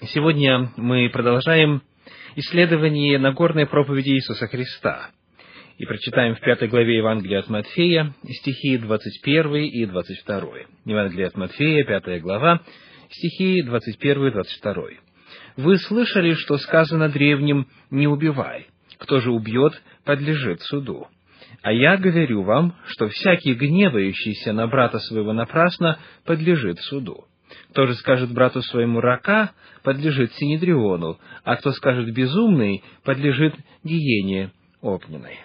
Сегодня мы продолжаем исследование Нагорной проповеди Иисуса Христа. И прочитаем в пятой главе Евангелия от Матфея стихи 21 и 22. Евангелие от Матфея, пятая глава, стихи 21 и 22. «Вы слышали, что сказано древним «не убивай», кто же убьет, подлежит суду. А я говорю вам, что всякий гневающийся на брата своего напрасно подлежит суду. Кто же скажет брату своему рака, подлежит синедриону, а кто скажет безумный, подлежит гиене огненной.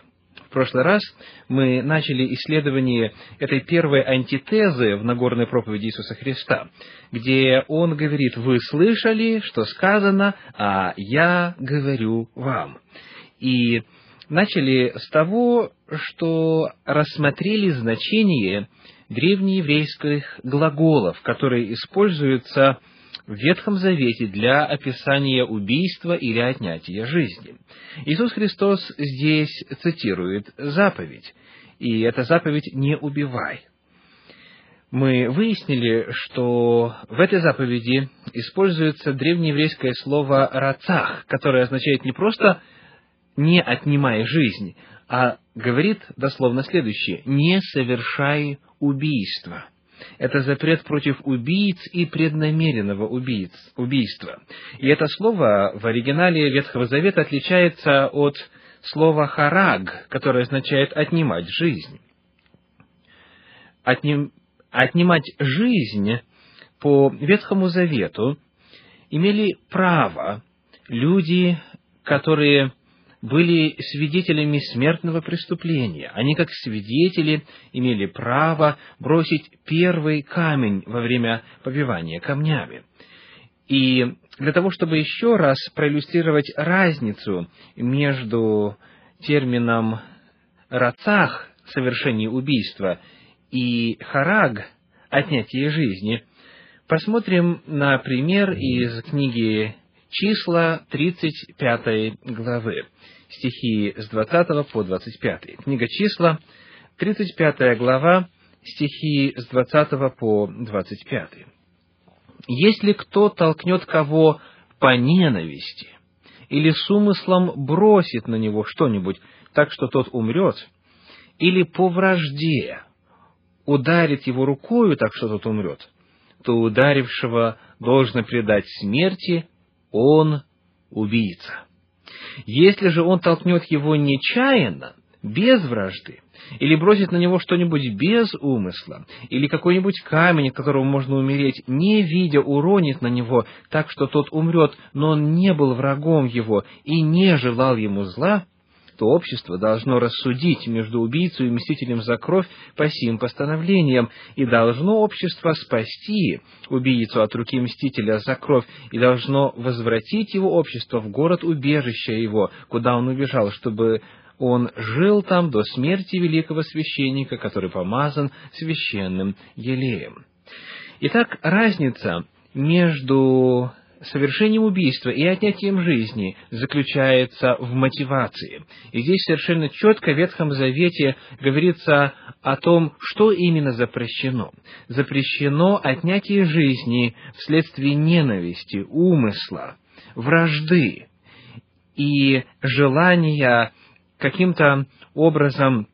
В прошлый раз мы начали исследование этой первой антитезы в Нагорной проповеди Иисуса Христа, где Он говорит, «Вы слышали, что сказано, а я говорю вам». И начали с того, что рассмотрели значение древнееврейских глаголов, которые используются в Ветхом Завете для описания убийства или отнятия жизни. Иисус Христос здесь цитирует заповедь, и эта заповедь «не убивай». Мы выяснили, что в этой заповеди используется древнееврейское слово «рацах», которое означает не просто «не отнимай жизнь», а говорит дословно следующее «не совершай убийства». Это запрет против убийц и преднамеренного убийц, убийства. И это слово в оригинале Ветхого Завета отличается от слова «хараг», которое означает «отнимать жизнь». Отним, отнимать жизнь по Ветхому Завету имели право люди, которые были свидетелями смертного преступления. Они, как свидетели, имели право бросить первый камень во время побивания камнями. И для того, чтобы еще раз проиллюстрировать разницу между термином «рацах» — совершение убийства и «хараг» — отнятие жизни, посмотрим на пример из книги числа 35 главы, стихи с 20 по 25. Книга числа, 35 глава, стихи с 20 по 25. «Если кто толкнет кого по ненависти или с умыслом бросит на него что-нибудь так, что тот умрет, или по вражде ударит его рукою так, что тот умрет, то ударившего должно предать смерти он убийца. Если же он толкнет его нечаянно, без вражды, или бросит на него что-нибудь без умысла, или какой-нибудь камень, от которого можно умереть, не видя, уронит на него так, что тот умрет, но он не был врагом его и не желал ему зла, то общество должно рассудить между убийцей и мстителем за кровь по сим постановлениям, и должно общество спасти убийцу от руки мстителя за кровь, и должно возвратить его общество в город убежища его, куда он убежал, чтобы он жил там до смерти великого священника, который помазан священным елеем. Итак, разница между совершением убийства и отнятием жизни заключается в мотивации. И здесь совершенно четко в Ветхом Завете говорится о том, что именно запрещено. Запрещено отнятие жизни вследствие ненависти, умысла, вражды и желания каким-то образом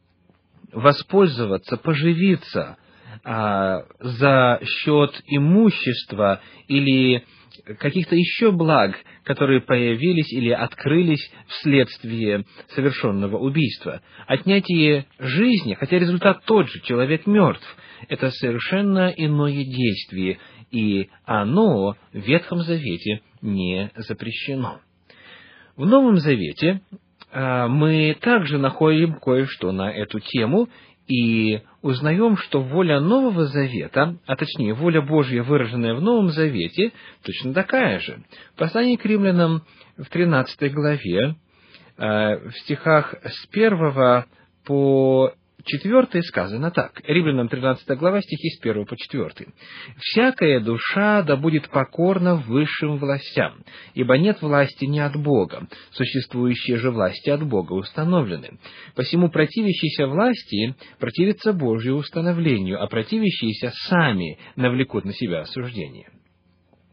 воспользоваться, поживиться а, за счет имущества или каких-то еще благ, которые появились или открылись вследствие совершенного убийства. Отнятие жизни, хотя результат тот же, человек мертв, это совершенно иное действие, и оно в Ветхом Завете не запрещено. В Новом Завете а, мы также находим кое-что на эту тему, и узнаем, что воля Нового Завета, а точнее воля Божья, выраженная в Новом Завете, точно такая же. В послании к римлянам в 13 главе, э, в стихах с 1 по Четвертое сказано так, Римлянам 13 глава, стихи с 1 по 4. «Всякая душа да будет покорна высшим властям, ибо нет власти не от Бога, существующие же власти от Бога установлены. Посему противящиеся власти противятся Божьему установлению, а противящиеся сами навлекут на себя осуждение».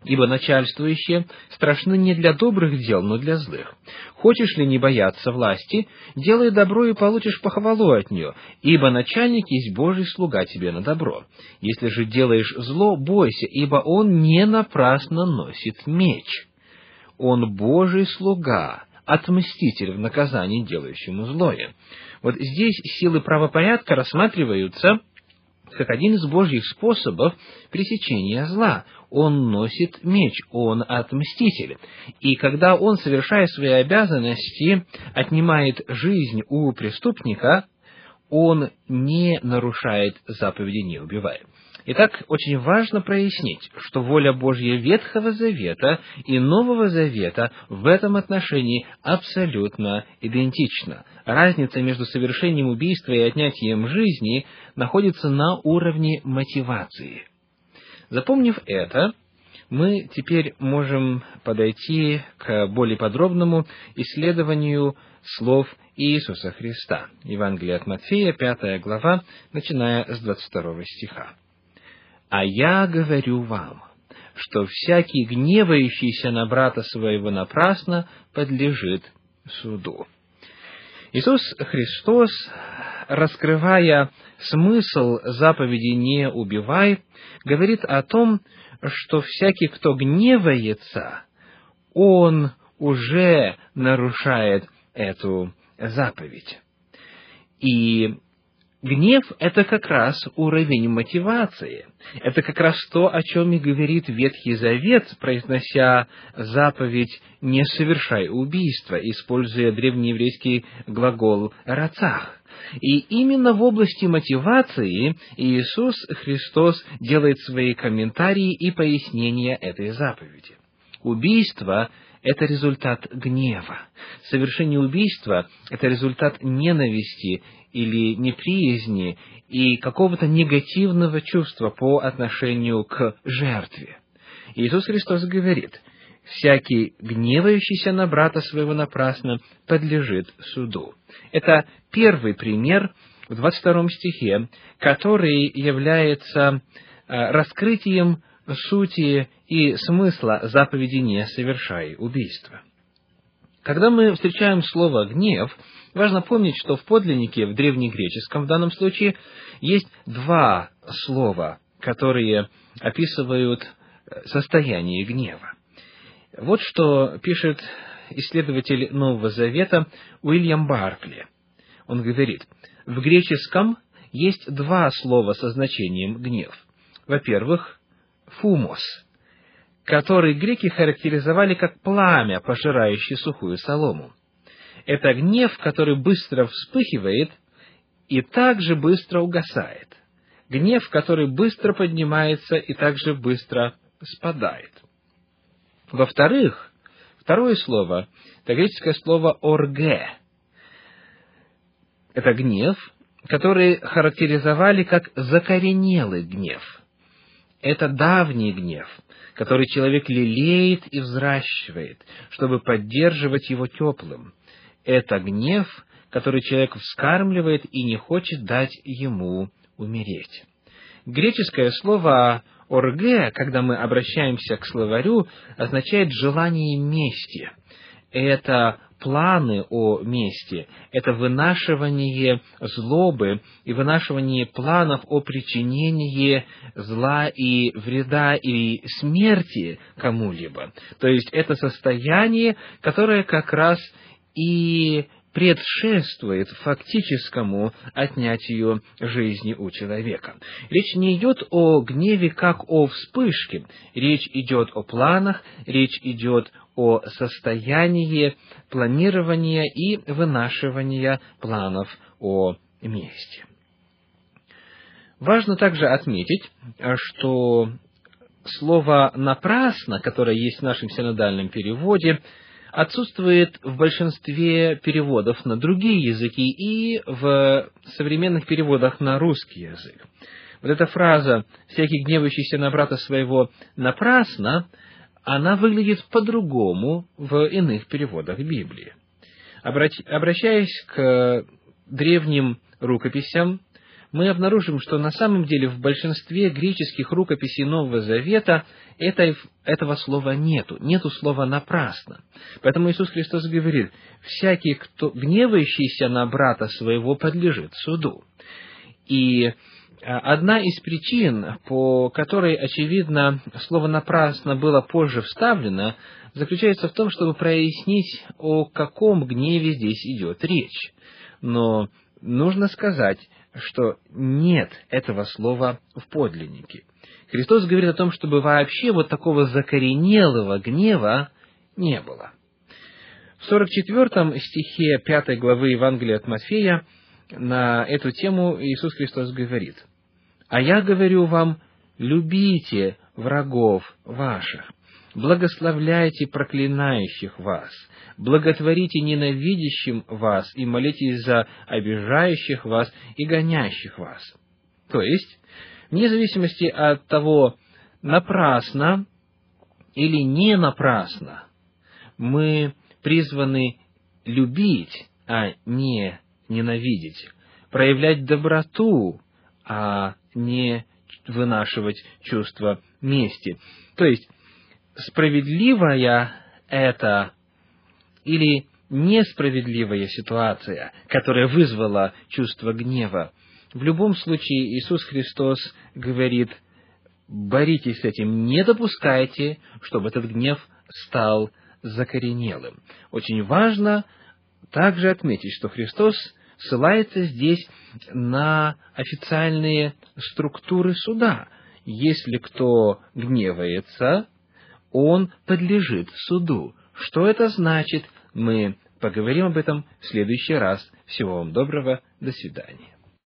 Ибо начальствующие страшны не для добрых дел, но для злых. Хочешь ли не бояться власти, делай добро и получишь похвалу от нее, ибо начальник есть Божий слуга тебе на добро. Если же делаешь зло, бойся, ибо он не напрасно носит меч. Он Божий слуга, отмститель в наказании делающему злое. Вот здесь силы правопорядка рассматриваются как один из Божьих способов пресечения зла. Он носит меч, он отмститель. И когда он, совершая свои обязанности, отнимает жизнь у преступника, он не нарушает заповеди «не убивай». Итак, очень важно прояснить, что воля Божья Ветхого Завета и Нового Завета в этом отношении абсолютно идентична. Разница между совершением убийства и отнятием жизни находится на уровне мотивации. Запомнив это, мы теперь можем подойти к более подробному исследованию слов Иисуса Христа. Евангелие от Матфея, пятая глава, начиная с двадцать второго стиха. А я говорю вам, что всякий гневающийся на брата своего напрасно подлежит суду. Иисус Христос, раскрывая смысл заповеди «не убивай», говорит о том, что всякий, кто гневается, он уже нарушает эту заповедь. И Гнев – это как раз уровень мотивации. Это как раз то, о чем и говорит Ветхий Завет, произнося заповедь «не совершай убийства», используя древнееврейский глагол «рацах». И именно в области мотивации Иисус Христос делает свои комментарии и пояснения этой заповеди. Убийство это результат гнева. Совершение убийства – это результат ненависти или неприязни и какого-то негативного чувства по отношению к жертве. Иисус Христос говорит, «Всякий, гневающийся на брата своего напрасно, подлежит суду». Это первый пример в 22 стихе, который является э, раскрытием сути и смысла заповеди «не совершай убийства». Когда мы встречаем слово «гнев», важно помнить, что в подлиннике, в древнегреческом в данном случае, есть два слова, которые описывают э, состояние гнева. Вот что пишет исследователь Нового Завета Уильям Баркли. Он говорит, в греческом есть два слова со значением «гнев». Во-первых, «фумос», который греки характеризовали как пламя, пожирающее сухую солому. Это гнев, который быстро вспыхивает и также быстро угасает. Гнев, который быстро поднимается и также быстро спадает. Во-вторых, второе слово – это греческое слово «орге». Это гнев, который характеризовали как закоренелый гнев. Это давний гнев – который человек лелеет и взращивает, чтобы поддерживать его теплым. Это гнев, который человек вскармливает и не хочет дать ему умереть. Греческое слово «орге», когда мы обращаемся к словарю, означает желание мести. Это планы о мести, это вынашивание злобы и вынашивание планов о причинении зла и вреда и смерти кому-либо. То есть это состояние, которое как раз и предшествует фактическому отнятию жизни у человека. Речь не идет о гневе как о вспышке, речь идет о планах, речь идет о состоянии планирования и вынашивания планов о мести. Важно также отметить, что слово «напрасно», которое есть в нашем синодальном переводе, отсутствует в большинстве переводов на другие языки и в современных переводах на русский язык. Вот эта фраза «всякий гневающийся на брата своего напрасно», она выглядит по-другому в иных переводах Библии. Обращаясь к древним рукописям, мы обнаружим, что на самом деле в большинстве греческих рукописей Нового Завета этой, этого слова нету, нету слова «напрасно». Поэтому Иисус Христос говорит, «Всякий, кто гневающийся на брата своего, подлежит суду». И одна из причин, по которой, очевидно, слово «напрасно» было позже вставлено, заключается в том, чтобы прояснить, о каком гневе здесь идет речь. Но нужно сказать, что нет этого слова в подлиннике. Христос говорит о том, чтобы вообще вот такого закоренелого гнева не было. В 44 стихе 5 главы Евангелия от Матфея на эту тему Иисус Христос говорит, «А я говорю вам, любите врагов ваших, благословляйте проклинающих вас, благотворите ненавидящим вас и молитесь за обижающих вас и гонящих вас». То есть, вне зависимости от того, напрасно или не напрасно, мы призваны любить, а не ненавидеть, проявлять доброту, а не вынашивать чувство мести. То есть, справедливая это или несправедливая ситуация, которая вызвала чувство гнева, в любом случае Иисус Христос говорит, боритесь с этим, не допускайте, чтобы этот гнев стал закоренелым. Очень важно также отметить, что Христос ссылается здесь на официальные структуры суда. Если кто гневается, он подлежит суду. Что это значит, мы поговорим об этом в следующий раз. Всего вам доброго, до свидания.